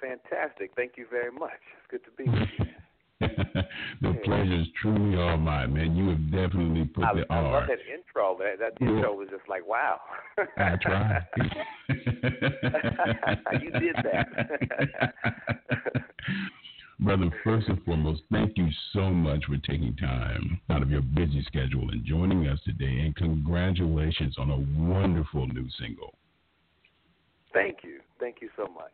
Fantastic. Thank you very much. It's good to be with you. the pleasure is truly all mine, man. You have definitely put I, the I R. love that intro. That, that Yeah. intro was just like, wow. I tried. you did that. Brother, first and foremost, thank you so much for taking time out of your busy schedule and joining us today. And congratulations on a wonderful new single. Thank you. Thank you so much.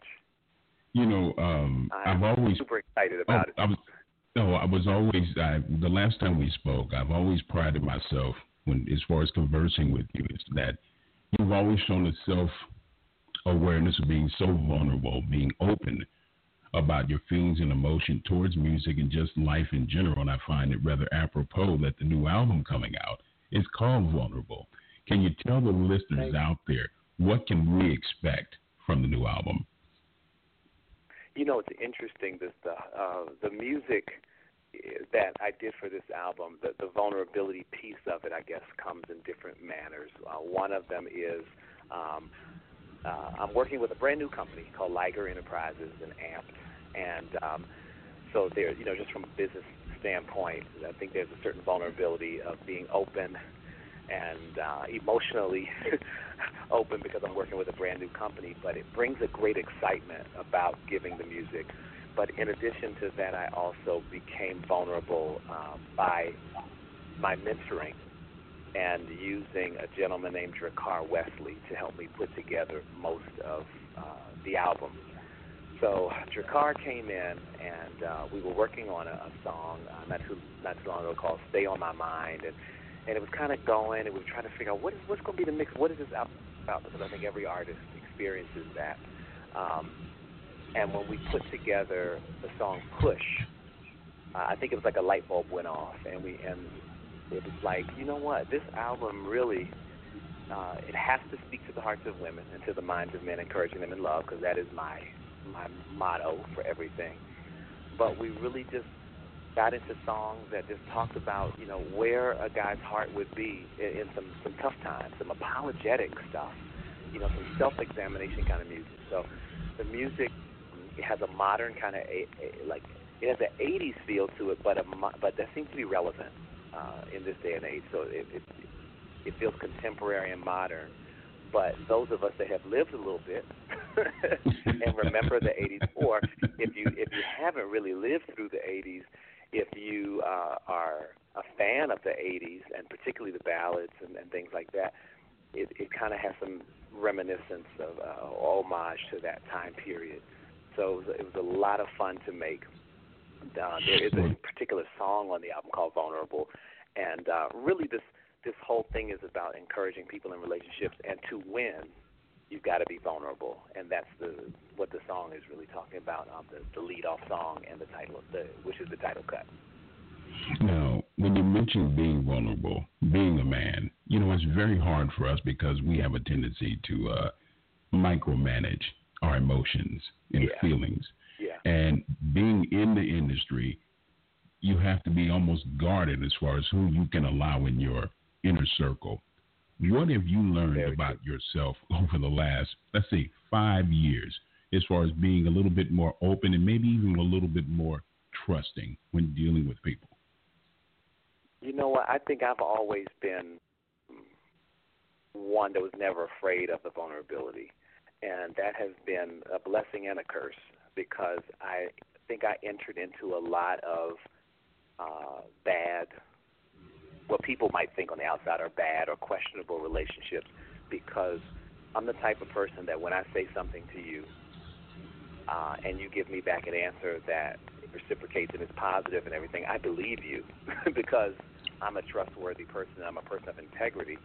You know, um, I'm I've always super excited Oh, about it. I was no, I was always I, the last time we spoke. I've always prided myself when, as far as conversing with you, is that you've always shown a self awareness of being so vulnerable, being open about your feelings and emotion towards music and just life in general. And I find it rather apropos that the new album coming out is called Vulnerable. Can you tell the listeners out there what can we expect from the new album? You know, it's interesting. This the uh, the music that I did for this album, the, the vulnerability piece of it, I guess, comes in different manners. Uh, one of them is um, uh, I'm working with a brand new company called Liger Enterprises and Amped, and um, so there, you know, just from a business standpoint, I think there's a certain vulnerability of being open and uh, emotionally open because I'm working with a brand new company, but it brings a great excitement about giving the music. But in addition to that, I also became vulnerable um, by my mentoring and using a gentleman named Dracar Wesley to help me put together most of uh, the album. So Dracar came in, and uh, we were working on a, a song uh, not too not too long ago called "Stay on My Mind," and and it was kind of going, and we were trying to figure out what is what's going to be the mix. What is this album about? Because I think every artist experiences that. Um, and when we put together the song "Push," uh, I think it was like a light bulb went off, and we and it was like, you know what, this album really. Uh, it has to speak to the hearts of women and to the minds of men, encouraging them in love, because that is my my motto for everything. But we really just got into songs that just talked about, you know, where a guy's heart would be in, in some some tough times, some apologetic stuff, you know, some self-examination kind of music. So the music has a modern kind of a, a, like it has an 80s feel to it, but a but that seems to be relevant uh, in this day and age. So it, it it feels contemporary and modern. But those of us that have lived a little bit and remember the 80s, or if you if you haven't really lived through the 80s, if you uh, are a fan of the 80s and particularly the ballads and, and things like that, it, it kind of has some reminiscence of uh, homage to that time period. So it was, it was a lot of fun to make. Uh, there is a particular song on the album called "Vulnerable," and uh, really this this whole thing is about encouraging people in relationships, and to win, you've got to be vulnerable, and that's the what the song is really talking about. Um, the, the lead off song and the title, the, which is the title cut. Now, when you mention being vulnerable, being a man, you know, it's very hard for us because we have a tendency to uh, micromanage our emotions and Yeah. feelings. Yeah. And being in the industry, you have to be almost guarded as far as who you can allow in your inner circle. What have you learned Very about yourself over the last, let's say, five years, as far as being a little bit more open and maybe even a little bit more trusting when dealing with people? You know what? I think I've always been one that was never afraid of the vulnerability. And that has been a blessing and a curse because I think I entered into a lot of uh, bad, what people might think on the outside are bad or questionable relationships because I'm the type of person that when I say something to you uh, and you give me back an answer that reciprocates and is positive and everything, I believe you because I'm a trustworthy person. I'm a person of integrity.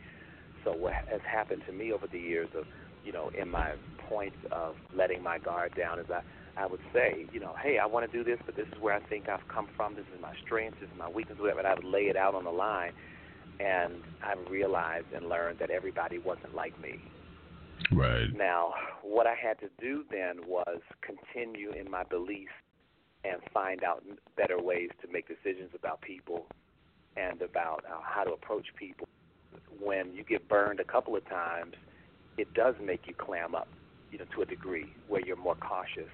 So what has happened to me over the years of, you know, in my points of letting my guard down is I, I would say, you know, hey, I want to do this, but this is where I think I've come from. This is my strength. This is my weakness, whatever. And I would lay it out on the line. And I realized and learned that everybody wasn't like me. Right. Now, what I had to do then was continue in my belief and find out better ways to make decisions about people and about uh, how to approach people. When you get burned a couple of times, it does make you clam up, you know, to a degree where you're more cautious.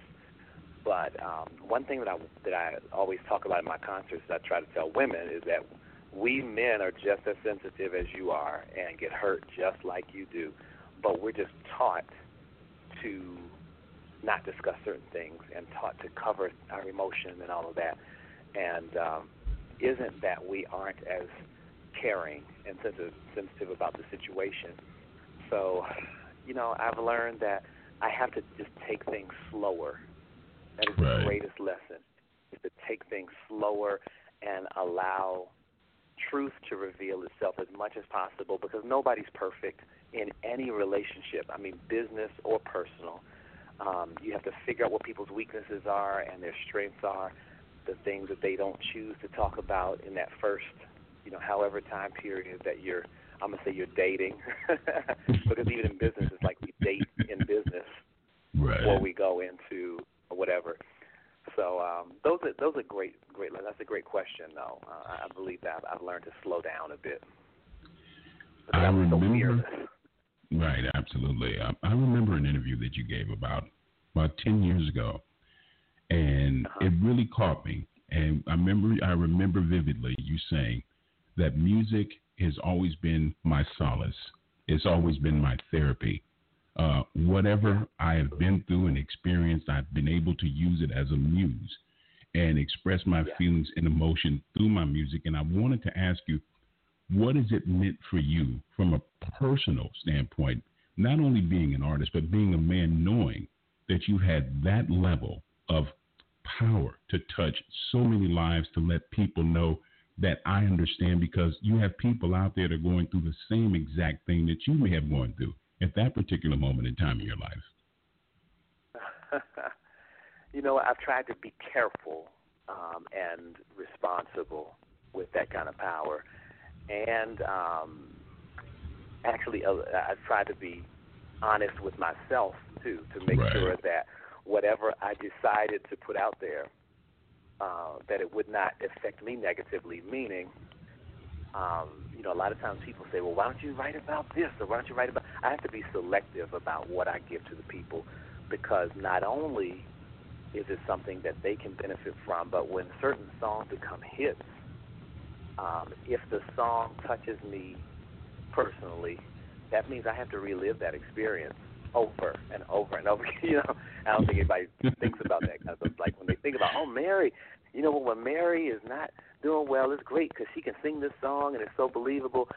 But um, one thing that I that I always talk about in my concerts, that I try to tell women, is that we men are just as sensitive as you are and get hurt just like you do, but we're just taught to not discuss certain things and taught to cover our emotion and all of that. And um, isn't that we aren't as caring and sensitive, sensitive about the situation. So, you know, I've learned that I have to just take things slower. That is Right. the greatest lesson, is to take things slower and allow truth to reveal itself as much as possible because nobody's perfect in any relationship. I mean, business or personal. Um, you have to figure out what people's weaknesses are and their strengths are, the things that they don't choose to talk about in that first, you know, however time period that you're. I'm gonna say you're dating, because even in business, it's like we date in business Right. before we go into those are great great. That's a great question, though. Uh, I believe that I've, I've learned to slow down a bit. I was so remember- Right, absolutely. I, I remember an interview that you gave about about ten years ago, and Uh-huh. it really caught me. And I remember, I remember vividly you saying that music has always been my solace. It's always been my therapy. Uh, whatever I have been through and experienced, I've been able to use it as a muse and express my Yeah. feelings and emotion through my music. And I wanted to ask you, what has it meant for you from a personal standpoint, not only being an artist, but being a man, knowing that you had that level of power to touch so many lives, to let people know that I understand because you have people out there that are going through the same exact thing that you may have gone through at that particular moment in time in your life. you know, I've tried to be careful um, and responsible with that kind of power, and um, actually, uh, I've tried to be honest with myself too, to make Right. sure that whatever I decided to put out there, uh, that it would not affect me negatively. Meaning, um, you know, a lot of times people say, "Well, why don't you write about this?" or "Why don't you write about?" I have to be selective about what I give to the people because not only is it something that they can benefit from, but when certain songs become hits, um, if the song touches me personally, that means I have to relive that experience over and over and over. you know, I don't think anybody thinks about that because it's like when they think about, oh, Mary, you know, when Mary is not doing well, it's great because she can sing this song and it's so believable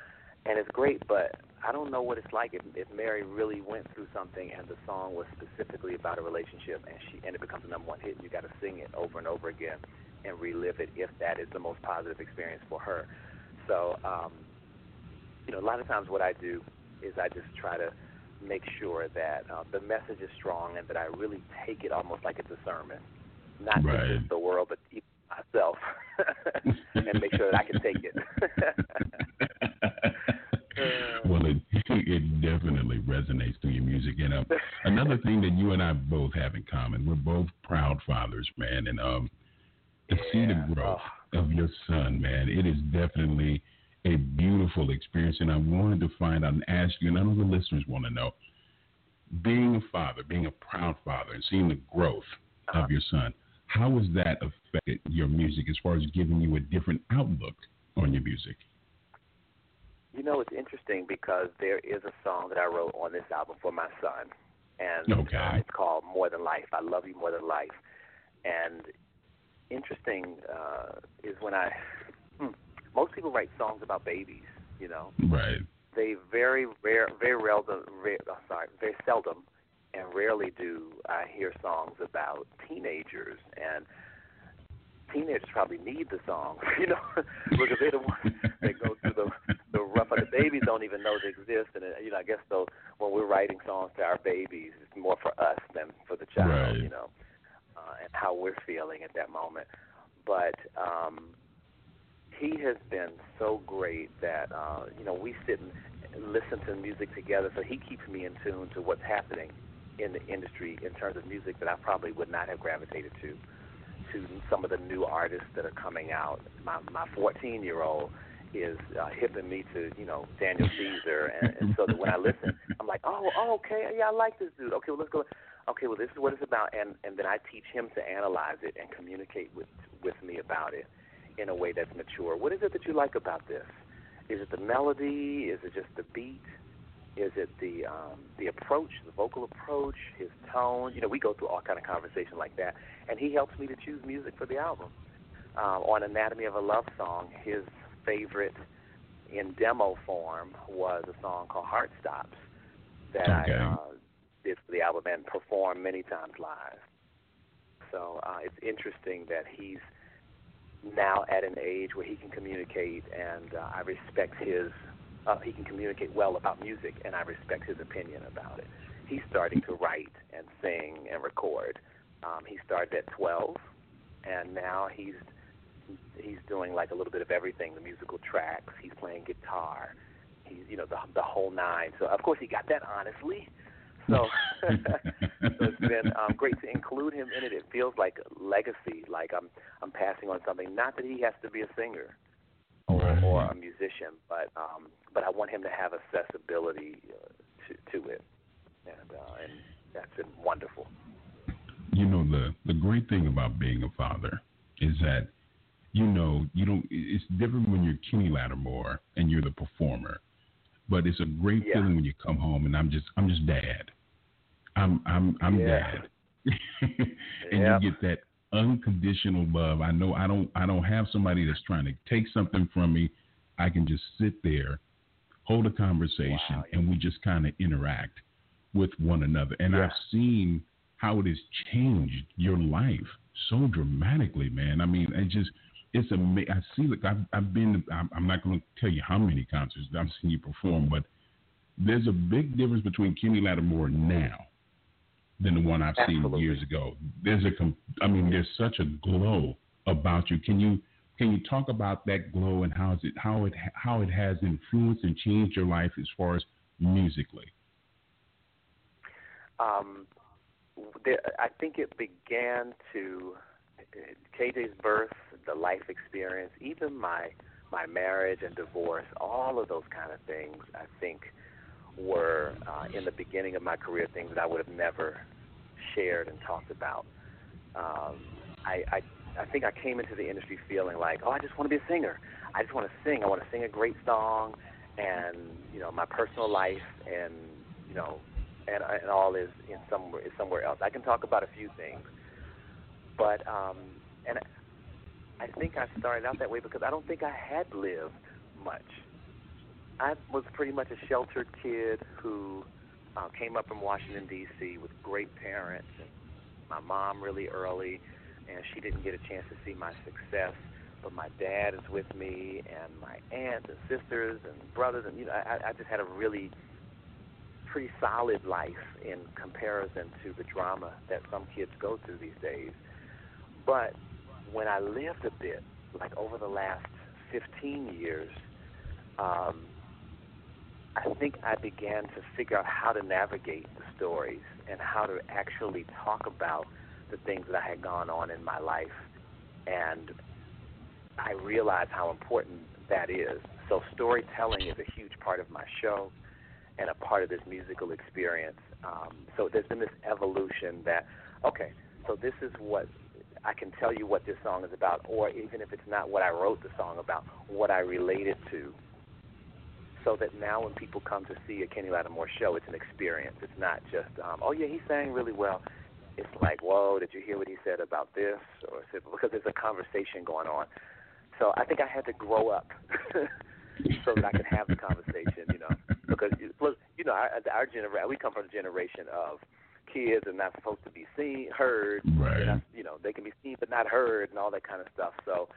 and it's great. But I don't know what it's like if, if Mary really went through something and the song was specifically about a relationship and she and it becomes a number one hit. and You got to sing it over and over again. and relive it if that is the most positive experience for her. So, um, you know, a lot of times what I do is I just try to make sure that uh, the message is strong and that I really take it almost like it's a sermon, not Right. just the world, but myself, and make sure that I can take it. well, it it definitely resonates through your music. And uh, another thing that you and I both have in common, we're both proud fathers, man. And um, to see the growth of your son, man, it is definitely a beautiful experience. And I wanted to find out and ask you, and I know the listeners want to know, being a father, being a proud father, and seeing the growth of your son, how has that affected your music as far as giving you a different outlook on your music? You know, it's interesting because there is a song that I wrote on this album for my son, and Okay. uh, it's called "More Than Life." I love you more than life. And interesting uh, is when I hmm, most people write songs about babies. You know, Right. they very rare, very rare, rare oh, sorry, very seldom, and rarely do I hear songs about teenagers and. Teenagers probably need the songs, you know, because they're the ones that go through the the rough. The babies don't even know they exist, and you know, I guess though when we're writing songs to our babies, it's more for us than for the child, Right. you know, uh, and how we're feeling at that moment. But um, he has been so great that uh, you know we sit and listen to music together. So he keeps me in tune to what's happening in the industry in terms of music that I probably would not have gravitated to to some of the new artists that are coming out. My my 14 year old is uh, hipping me to you know Daniel Caesar, and, and so that when I listen, I'm like, oh, oh, okay, yeah, I like this dude. Okay, well let's go. Okay, well this is what it's about, and and then I teach him to analyze it and communicate with with me about it in a way that's mature. What is it that you like about this? Is it the melody? Is it just the beat? Is it the um, the approach, the vocal approach, his tone? You know, we go through all kind of conversation like that, and he helps me to choose music for the album. Uh, on Anatomy of a Love Song, his favorite in demo form was a song called Heart Stops that Okay. I uh, did for the album and performed many times live. So uh, it's interesting that he's now at an age where he can communicate, and uh, I respect his. Uh, he can communicate well about music, and I respect his opinion about it. He's starting to write and sing and record. Um, he started at 12, and now he's he's doing like a little bit of everything. The musical tracks. He's playing guitar. He's you know the the whole nine. So of course he got that honestly. So, so it's been um, great to include him in it. It feels like a legacy, like I'm I'm passing on something. Not that he has to be a singer or, Right. or a musician, but um, but I want him to have accessibility uh, to to it, and uh, and that's been wonderful. you know the the great thing about being a father is that you know you don't it's different when you're Kenny Lattimore and you're the performer but it's a great Yeah. feeling when you come home and I'm just I'm just dad I'm I'm I'm Yeah. dad and Yeah. you get that unconditional love I know I don't I don't have somebody that's trying to take something from me I can just sit there hold a conversation Wow. and we just kind of interact with one another and Yeah. I've seen how it has changed your life so dramatically, man. I mean, it just it's amazing. I see, like I've I've been. I'm, I'm not going to tell you how many concerts I've seen you perform, but there's a big difference between Kenny Lattimore now than the one I've seen years ago. There's a, I mean, there's such a glow about you. Can you can you talk about that glow and how is it how it how it has influenced and changed your life as far as musically? um, I think it began to KJ's birth, the life experience, even my my marriage and divorce, all of those kind of things. I think were uh, in the beginning of my career things that I would have never shared and talked about. Um, I, I I think I came into the industry feeling like, oh, I just want to be a singer. I just want to sing. I want to sing a great song, and you know, my personal life and you know, and and all is in somewhere is somewhere else. I can talk about a few things, but um, and I think I started out that way because I don't think I had lived much. I was pretty much a sheltered kid who uh, came up from Washington D.C. with great parents and my mom really early, and she didn't get a chance to see my success. But my dad is with me, and my aunts and sisters and brothers, and you know, I, I just had a really pretty solid life in comparison to the drama that some kids go through these days. But when I lived a bit, like over the last 15 years, um, I think I began to figure out how to navigate the stories and how to actually talk about the things that I had gone on in my life. And I realized how important that is. So, storytelling is a huge part of my show and a part of this musical experience. Um, so, there's been this evolution that, okay, so this is what I can tell you what this song is about, or even if it's not what I wrote the song about, what I related to so that now when people come to see a Kenny Lattimore show, it's an experience. It's not just, um, oh yeah, he sang really well. It's like, whoa, did you hear what he said about this? Or because there's a conversation going on. So I think I had to grow up so that I could have the conversation, you know. Because you know, our, our generation, we come from a generation of kids are not supposed to be seen, heard. Right. Not, you know, they can be seen but not heard, and all that kind of stuff. So.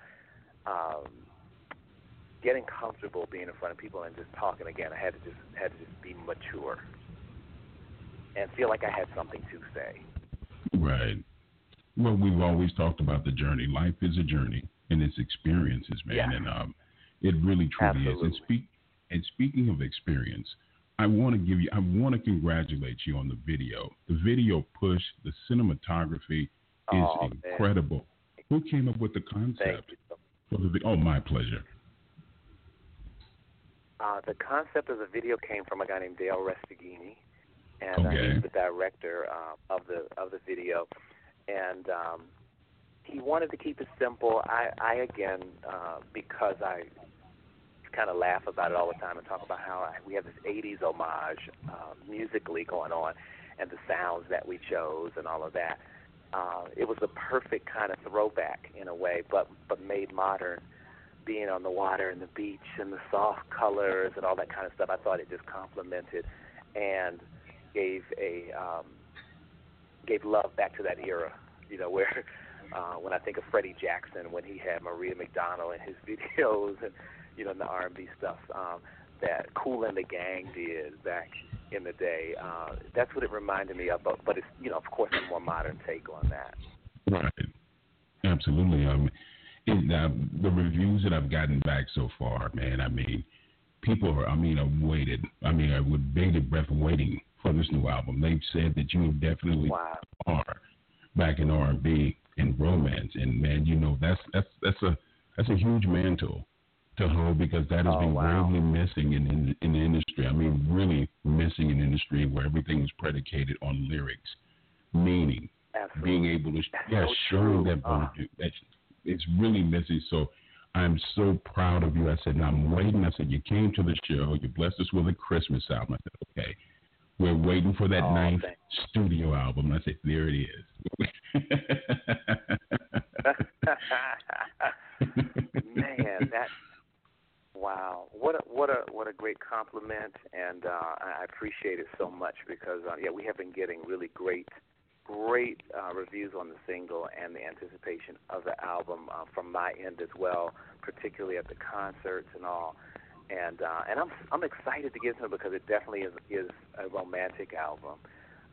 um getting comfortable being in front of people and just talking again, I had to just had to just be mature and feel like I had something to say. Right. Well, we've always talked about the journey. Life is a journey, and it's experiences, man. Yeah. And um, it really truly Absolutely. is. And speak. And speaking of experience, I want to give you. I want to congratulate you on the video. The video push, the cinematography is Oh, incredible. Who came up with the concept you. so for the? Oh, my pleasure. Uh, the concept of the video came from a guy named Dale Resteghini, and uh, he's the director uh, of the of the video. And um, he wanted to keep it simple. I, I again, uh, because I kind of laugh about it all the time and talk about how we have this '80s homage uh, musically going on, and the sounds that we chose and all of that. Uh, it was the perfect kind of throwback in a way, but but made modern being on the water and the beach and the soft colors and all that kind of stuff. I thought it just complemented and gave a um, gave love back to that era. You know, where uh, when I think of Freddie Jackson when he had Maria McDonald in his videos and you know in the R&B stuff um, that Kool and the Gang did back in the day. Uh, that's what it reminded me of. But, but it's you know of course a more modern take on that. Right. Absolutely. Um, it, uh, the reviews that I've gotten back so far, man, I mean, people are, I mean, I've waited. I mean, I would bated breath waiting for this new album. They've said that you definitely Wow. are back in R&B and romance, and man, you know that's that's that's a that's a huge mantle to hold because that has Oh, been wow. gravely missing in, in in the industry. I mean, really missing in industry where everything is predicated on lyrics, meaning Absolutely. being able to That's yeah so showing that Uh. That's it's really messy. So I'm so proud of you. I said, I'm waiting. I said, you came to the show. You blessed us with a Christmas album. I said, okay. We're waiting for that Oh, ninth thank studio album. I said, there it is. Man, that wow! What a what a what a great compliment, and uh, I I appreciate it so much because uh, yeah, we have been getting really great great uh, reviews on the single and the anticipation of the album uh, from my end as well, particularly at the concerts and all. And uh, and I'm I'm excited to get to it because it definitely is is a romantic album.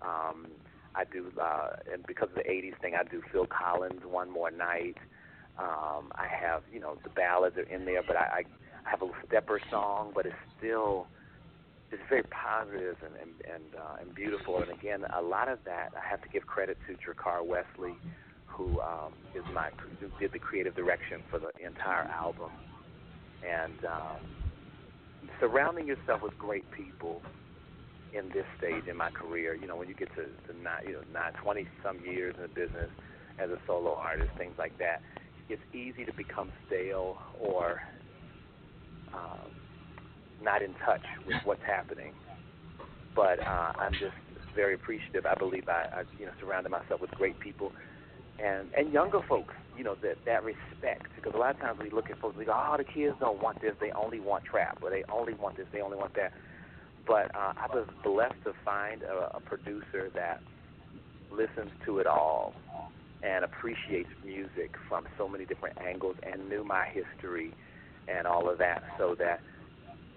Um, I do, uh, and because of the '80s thing, I do Phil Collins "One More Night." Um, I have, you know, the ballads are in there, but I, I have a stepper song, but it's still it's very positive and and and, uh, and beautiful. And again, a lot of that I have to give credit to Dracar Wesley, who um, is my who did the creative direction for the entire album, and um, surrounding yourself with great people in this stage in my career. You know, when you get to, to nine, you know, nine, twenty some years in the business as a solo artist, things like that, it's easy to become stale or um, not in touch with what's happening. But uh, I'm just very appreciative. I believe I, I, you know, surrounded myself with great people and and younger folks. You know that that respect. Because a lot of times we look at folks we go, oh, the kids don't want this, they only want trap, or they only want this, they only want that. But uh, I was blessed to find a, a producer that listens to it all and appreciates music from so many different angles and knew my history and all of that. So that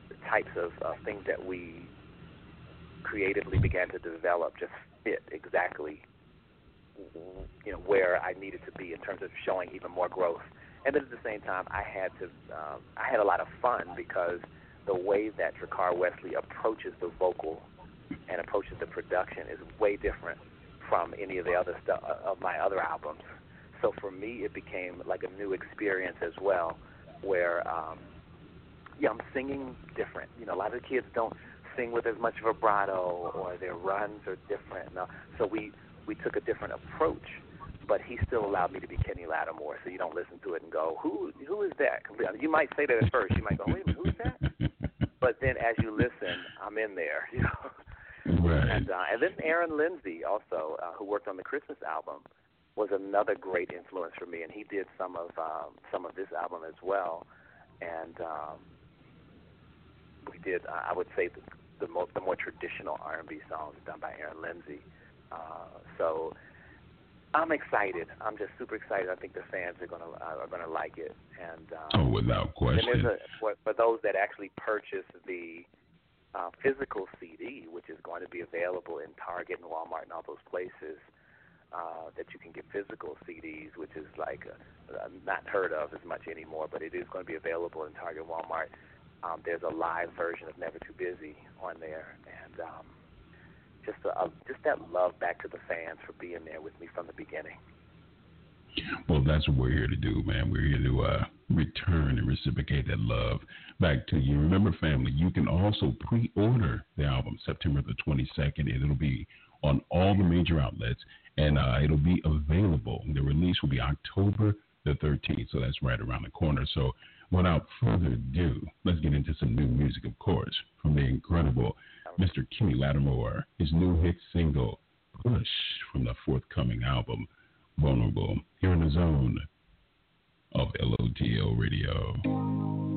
the types of uh, things that we creatively began to develop just fit exactly you know where I needed to be in terms of showing even more growth. And then at the same time, I had to um, I had a lot of fun because the way that Drakkar Wesley approaches the vocal and approaches the production is way different from any of the other stuff uh, of my other albums. So for me, it became like a new experience as well, where um, yeah, I'm singing different. You know, a lot of the kids don't sing with as much vibrato, or their runs are different. No, so we we took a different approach, but he still allowed me to be Kenny Lattimore. So you don't listen to it and go, who who is that? You might say that at first. You might go, wait a minute, who's that? But then as you listen, I'm in there. You know. Right. And uh, and then Aaron Lindsey also, uh, who worked on the Christmas album, was another great influence for me, and he did some of um, some of this album as well. And um, we did, uh, I would say, the, the more the more traditional R&B songs done by Aaron Lindsey. Uh, so I'm excited. I'm just super excited. I think the fans are gonna uh, are gonna like it. And um, oh, without question. And there's a, for, for those that actually purchase the uh, physical CD, which is going to be available in Target and Walmart and all those places uh, that you can get physical CDs, which is like uh, uh, not heard of as much anymore, but it is going to be available in Target Walmart. Um, there's a live version of Never Too Busy on there, and um, just a, a, just that love back to the fans for being there with me from the beginning. Well, that's what we're here to do, man. We're here to uh, return and reciprocate that love back to you. Remember, family, you can also pre order the album September the 22nd, and it'll be on all the major outlets, and uh, it'll be available. The release will be October the 13th, so that's right around the corner. So, without further ado, let's get into some new music, of course, from the incredible Mr. Kenny Lattimore, his new hit single, Push, from the forthcoming album vulnerable here in the zone of LOTL Radio.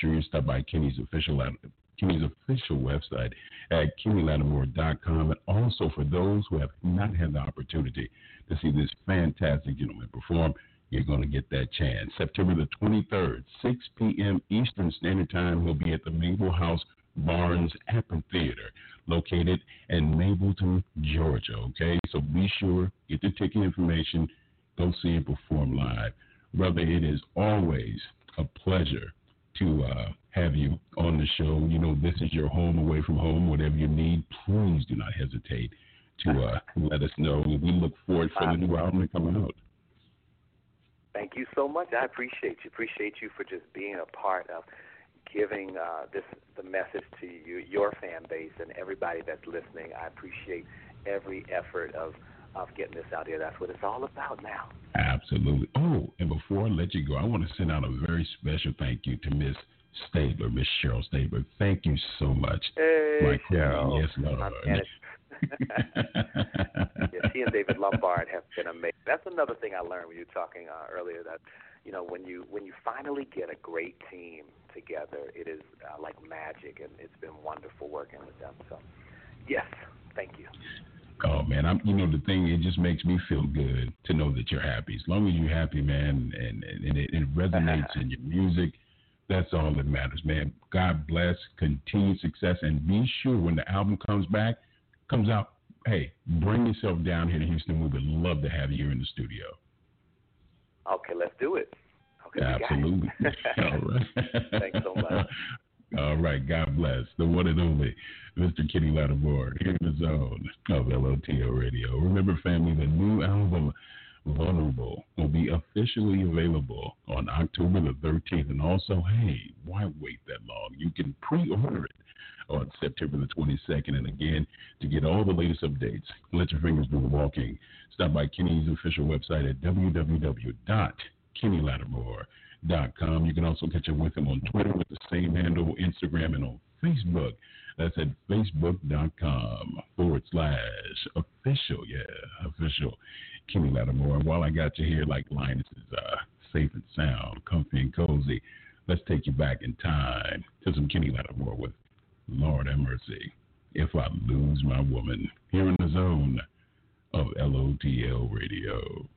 Sure you stop by Kenny's official Kenny's official website at KennyLattimore.com, and also for those who have not had the opportunity to see this fantastic gentleman perform you're going to get that chance. September the 23rd, 6 p.m. Eastern Standard Time, he'll be at the Mable House Barnes Amphitheater, located in Mableton, Georgia. Okay, so be sure, get the ticket information, go see him perform live. Brother, it is always a pleasure to uh, have you on the show. You know, this is your home away from home. Whatever you need, please do not hesitate to uh, let us know. We look forward for the new album to come out. Thank you so much. I appreciate you. Appreciate you for just being a part of giving uh, this the message to you, your fan base, and everybody that's listening. I appreciate every effort of of getting this out here. That's what it's all about now. Absolutely. Oh, and before I let you go, I want to send out a very special thank you to Miss Stabler, Miss Cheryl Stabler. Thank you so much. Hey, my Cheryl. Yes, Lord. yeah, she and David Lombard have been amazing. That's another thing I learned when you were talking uh, earlier that you know when you when you finally get a great team together, it is uh, like magic, and it's been wonderful working with them. So, yes, thank you. Oh man, I'm you know the thing it just makes me feel good to know that you're happy. As long as you're happy, man, and and it, it resonates in your music, that's all that matters, man. God bless, continued success, and be sure when the album comes back, comes out, hey, bring yourself down here to Houston. We would love to have you here in the studio. Okay, let's do it. Okay, Absolutely. All right. Thanks so much. All right. God bless the one and only Mr. Kenny Lattimore here in the zone of LOTL Radio. Remember, family, the new album Vulnerable will be officially available on October the 13th. And also, hey, why wait that long? You can pre-order it on September the 22nd. And again, to get all the latest updates, let your fingers do the walking. Stop by Kenny's official website at www.kennylattimore.com. You can also catch up with him on Twitter with the same handle, Instagram, and on Facebook. That's at facebook.com forward slash official, yeah, official Kenny Lattimore. And while I got you here, like Linus is uh, safe and sound, comfy and cozy, let's take you back in time to some Kenny Lattimore with Lord have mercy, if I lose my woman here in the zone of LOTL Radio.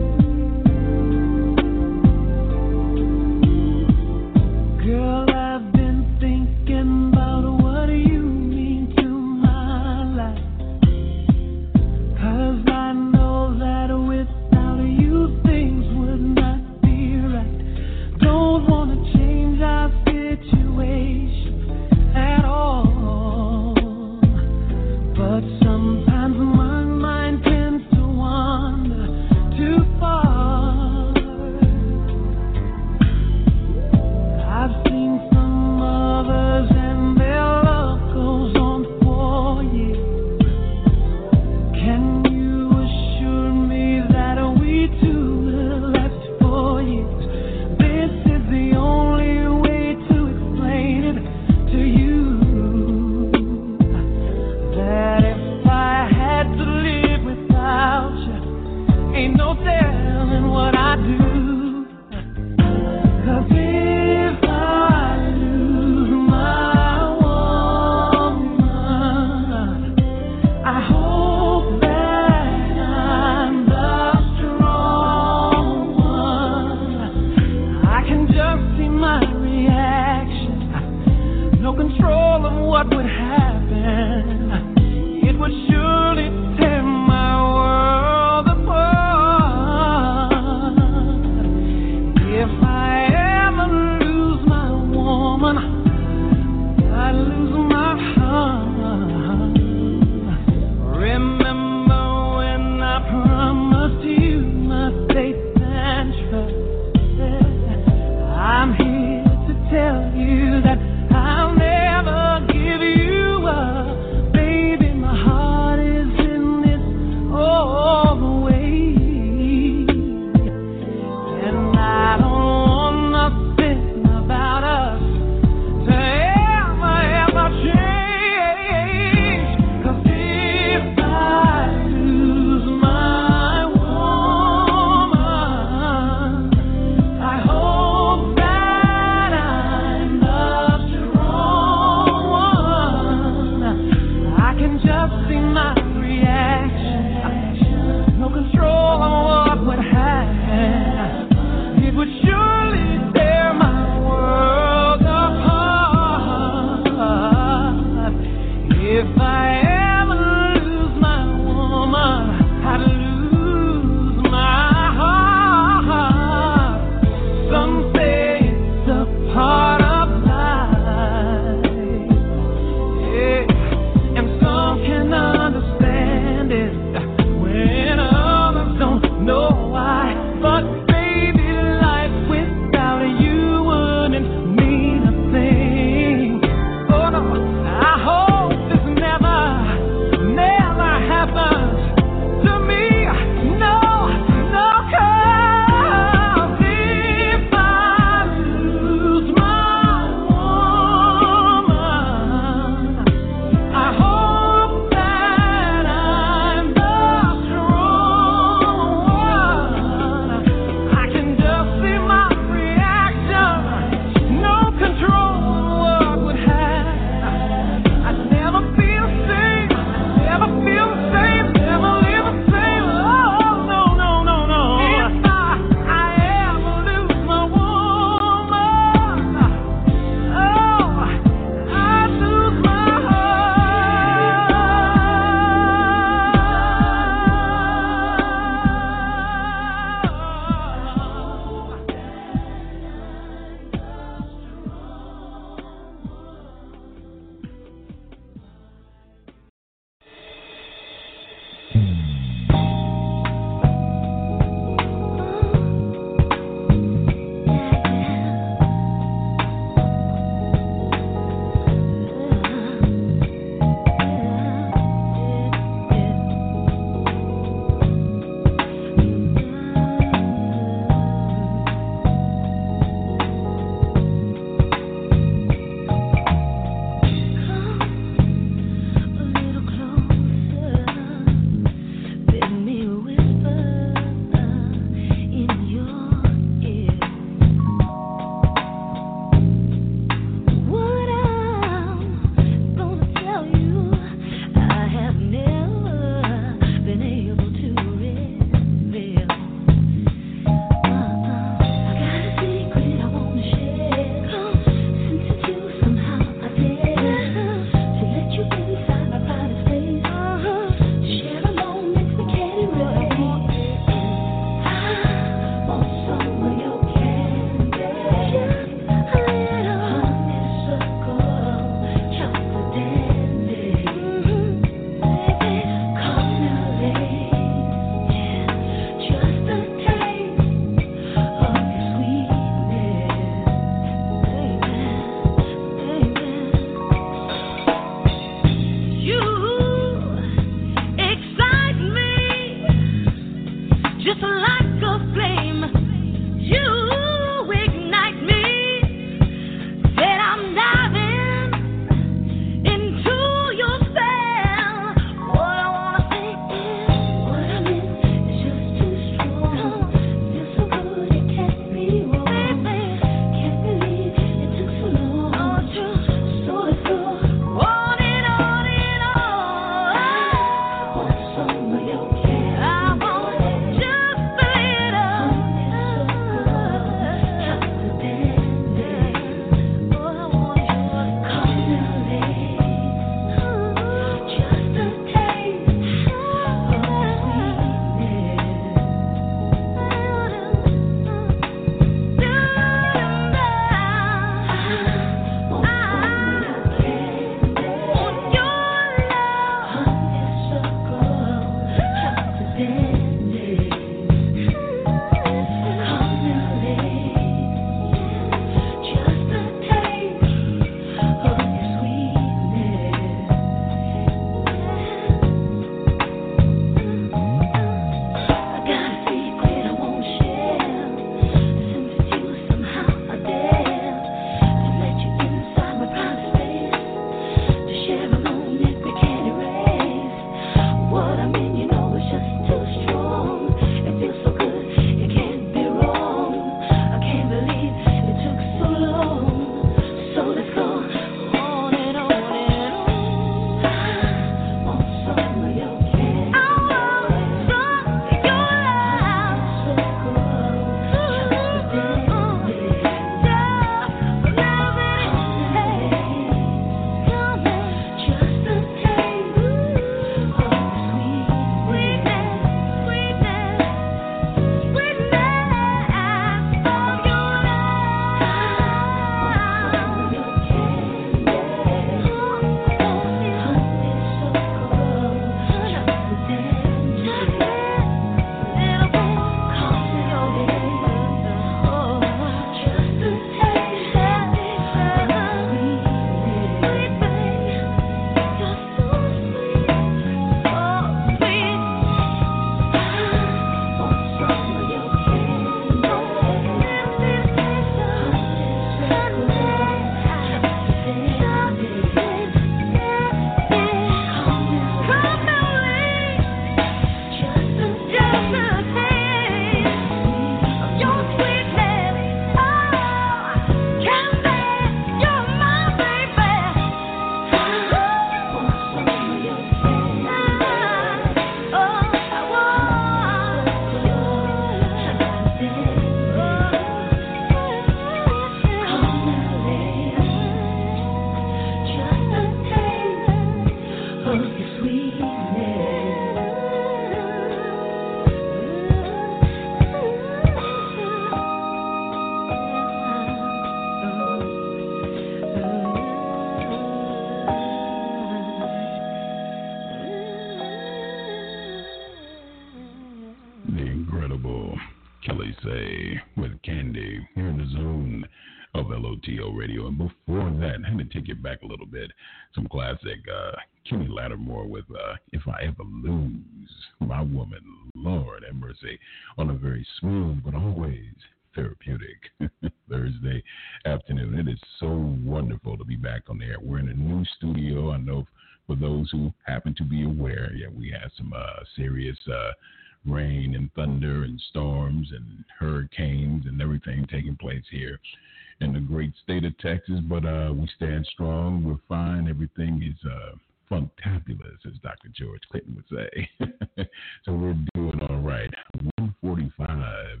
so we're doing all right. 145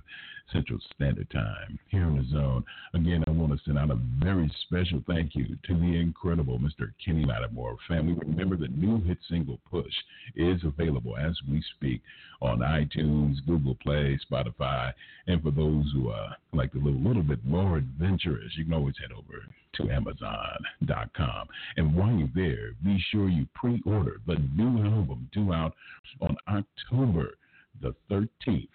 Central Standard Time here in the zone. Again, I want to send out a very special thank you to the incredible Mr. Kenny Lattimore family. Remember, the new hit single Push is available as we speak on iTunes, Google Play, Spotify. And for those who uh, like a little bit more adventurous, you can always head over to Amazon.com. And while you're there, be sure you pre order the new album due out on October the 13th.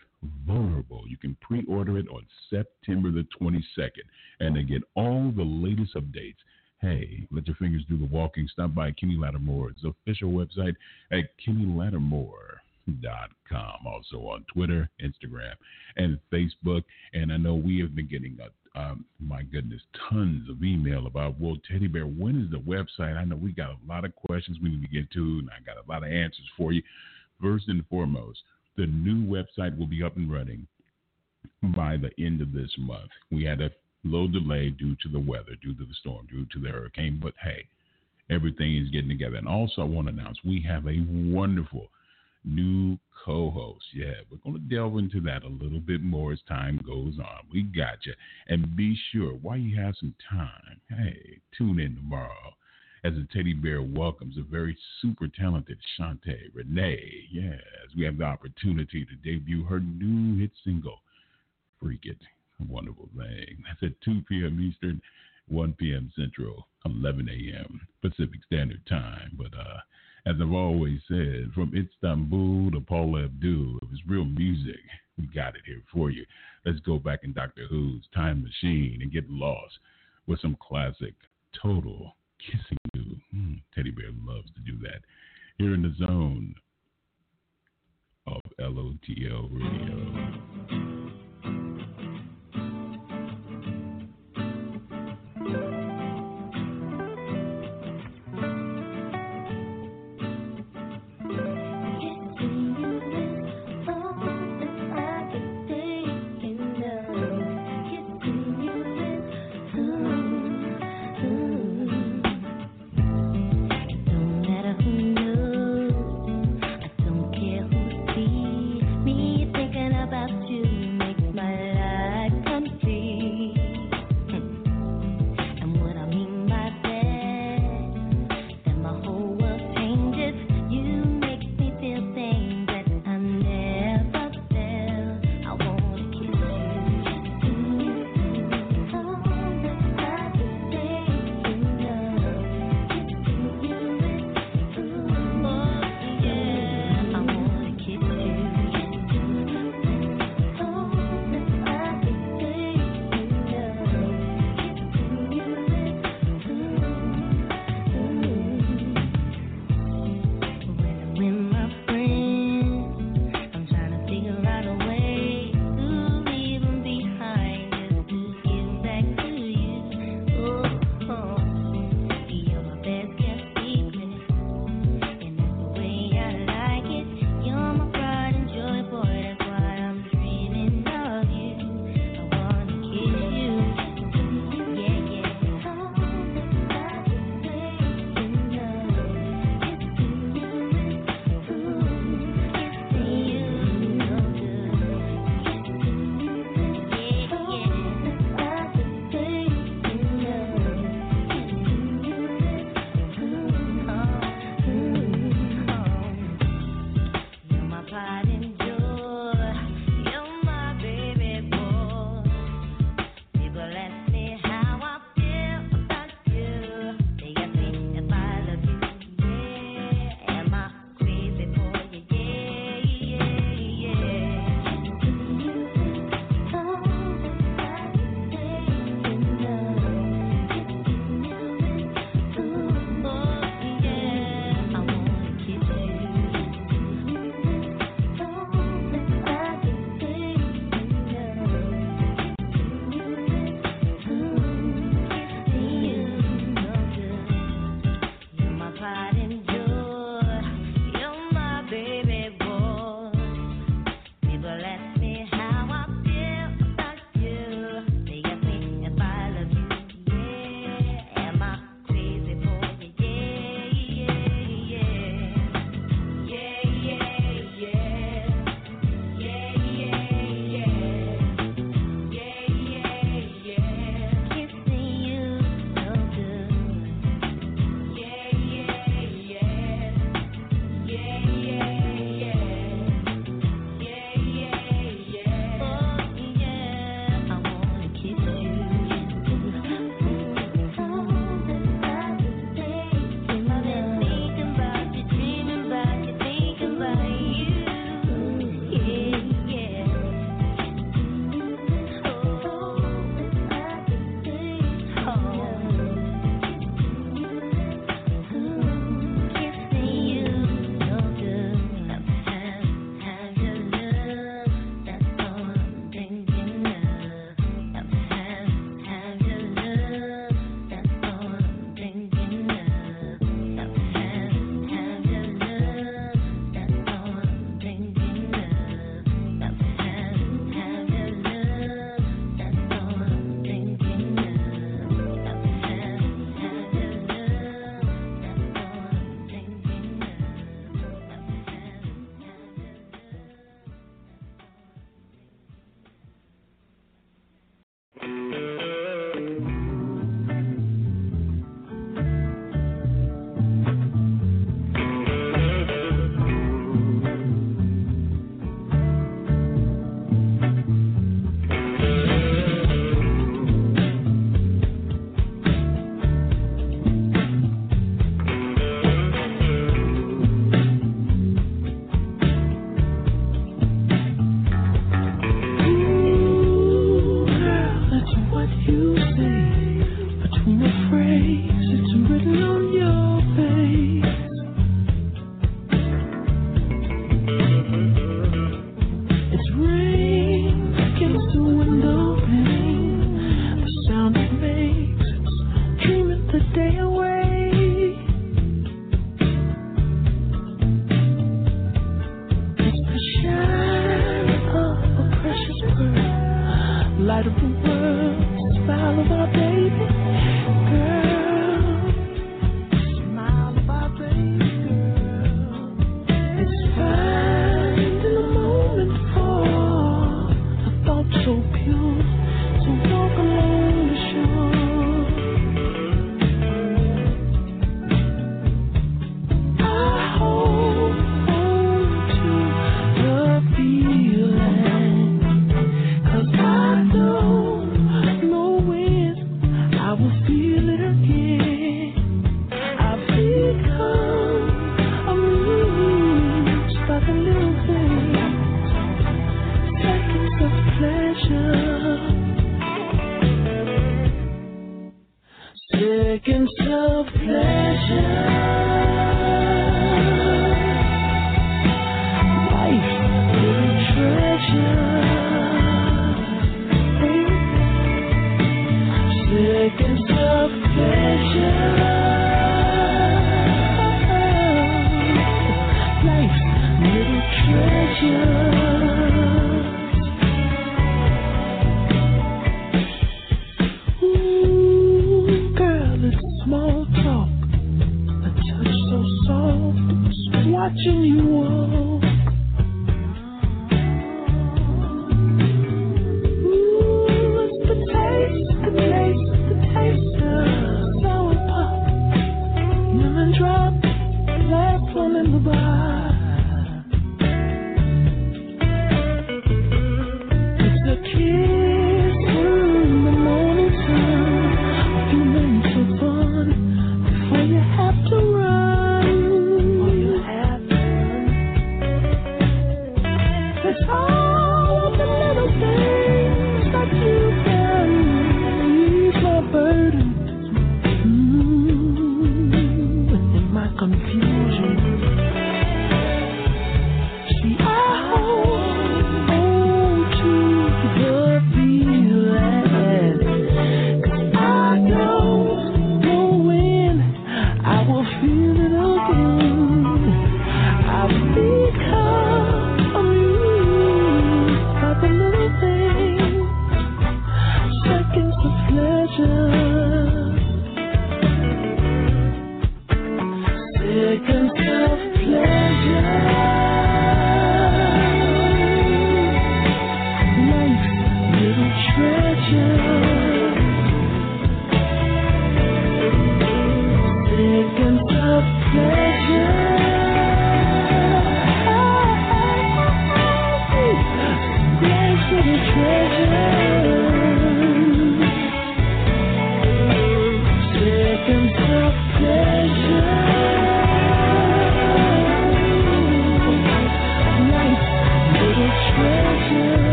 Vulnerable. You can pre order it on September the 22nd and to get all the latest updates. Hey, let your fingers do the walking. Stop by Kenny Lattimore's official website at kennylattimore.com. Also on Twitter, Instagram, and Facebook. And I know we have been getting a um, my goodness, tons of email about, well, Teddy Bear, when is the website? I know we got a lot of questions we need to get to, and I got a lot of answers for you. First and foremost, the new website will be up and running by the end of this month. We had a little delay due to the weather, due to the storm, due to the hurricane, but hey, everything is getting together. And also, I want to announce we have a wonderful new co-host. Yeah, we're going to delve into that a little bit more as time goes on. We got you. And be sure, while you have some time, hey, tune in tomorrow as the teddy bear welcomes a very super talented Shantae Renee. Yes, we have the opportunity to debut her new hit single, Freak It. A wonderful thing. That's at 2 p.m. Eastern, 1 p.m. Central, 11 a.m. Pacific Standard Time. But uh, as I've always said, from Istanbul to Paula Abdul, if it's real music, we got it here for you. Let's go back in Doctor Who's time machine and get lost with some classic Total kissing you. Mm, Teddy Bear loves to do that. Here in the zone of LOTL Radio.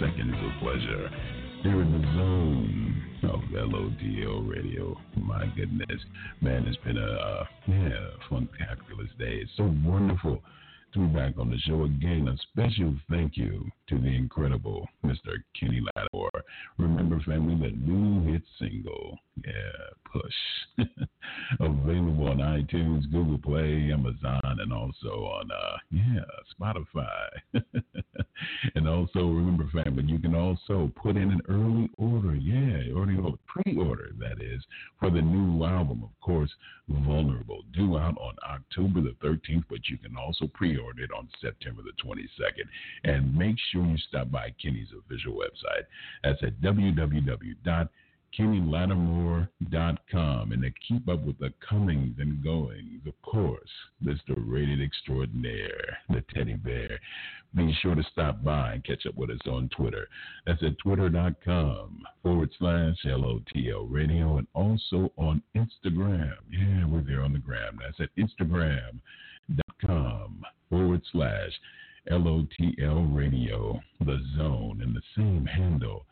Seconds of pleasure. Here in the zone of LOTL radio. My goodness. Man, it's been a, uh, yeah, fantabulous day. It's so wonderful be back on the show again. A special thank you to the incredible Mr. Kenny Lattimore. Remember, family, the new hit single, yeah, Push. Available on iTunes, Google Play, Amazon, and also on, uh, yeah, Spotify. and also, remember, family, you can also put in an early order, yeah, early order, pre-order, that is, for the new album, of course, Vulnerable, due out on October the 13th, but you can also pre-order it on September the 22nd. And make sure you stop by Kenny's official website. That's at www KennyLattimore.com. And to keep up with the comings and goings, of course, Mr. Rated Extraordinaire, the teddy bear. Be sure to stop by and catch up with us on Twitter. That's at twitter.com forward slash LOTL radio and also on Instagram. Yeah, we're there on the gram. That's at Instagram.com forward slash LOTL radio, the zone, and the same handle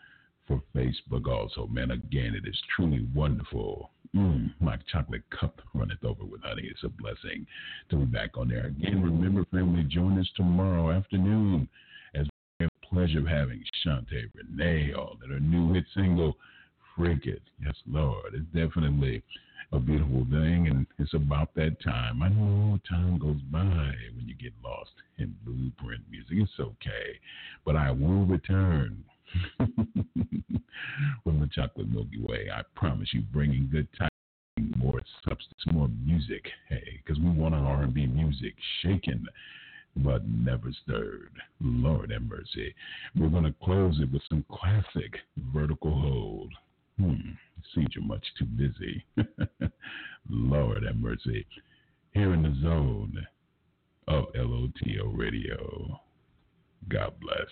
for Facebook also. Man, again, it is truly wonderful. Mm, my chocolate cup runneth over with honey. It's a blessing to be back on there again. Remember, family, join us tomorrow afternoon as we have the pleasure of having Shante Renee on and her new hit single, Freak It. Yes, Lord, it's definitely a beautiful thing, and it's about that time. I know time goes by when you get lost in blueprint music. It's okay, but I will return from the chocolate Milky Way. I promise you, bringing good time, more substance, more music. Hey, because we want our R&B music shaken but never stirred. Lord have mercy. We're going to close it with some classic Vertical Hold. Hmm, seems you're much too busy. Lord have mercy. Here in the zone of LOTL Radio. God bless.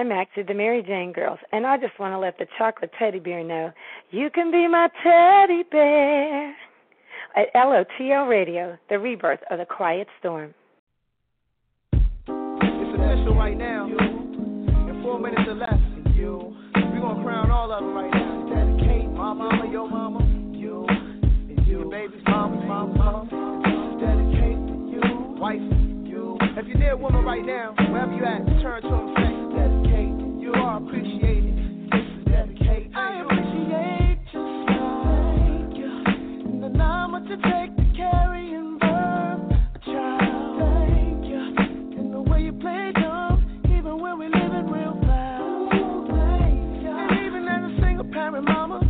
I'm actually the Mary Jane Girls. And I just want to let the chocolate teddy bear know you can be my teddy bear at LOTL Radio, the rebirth of the quiet storm. It's official right now. In four minutes or less, we're going to crown all of them right now. Dedicate my mama, your mama, you, and you, your baby's mama, mama, mama. Dedicate you, wife, you. If you're near a woman right now, wherever you at, turn to them. mama.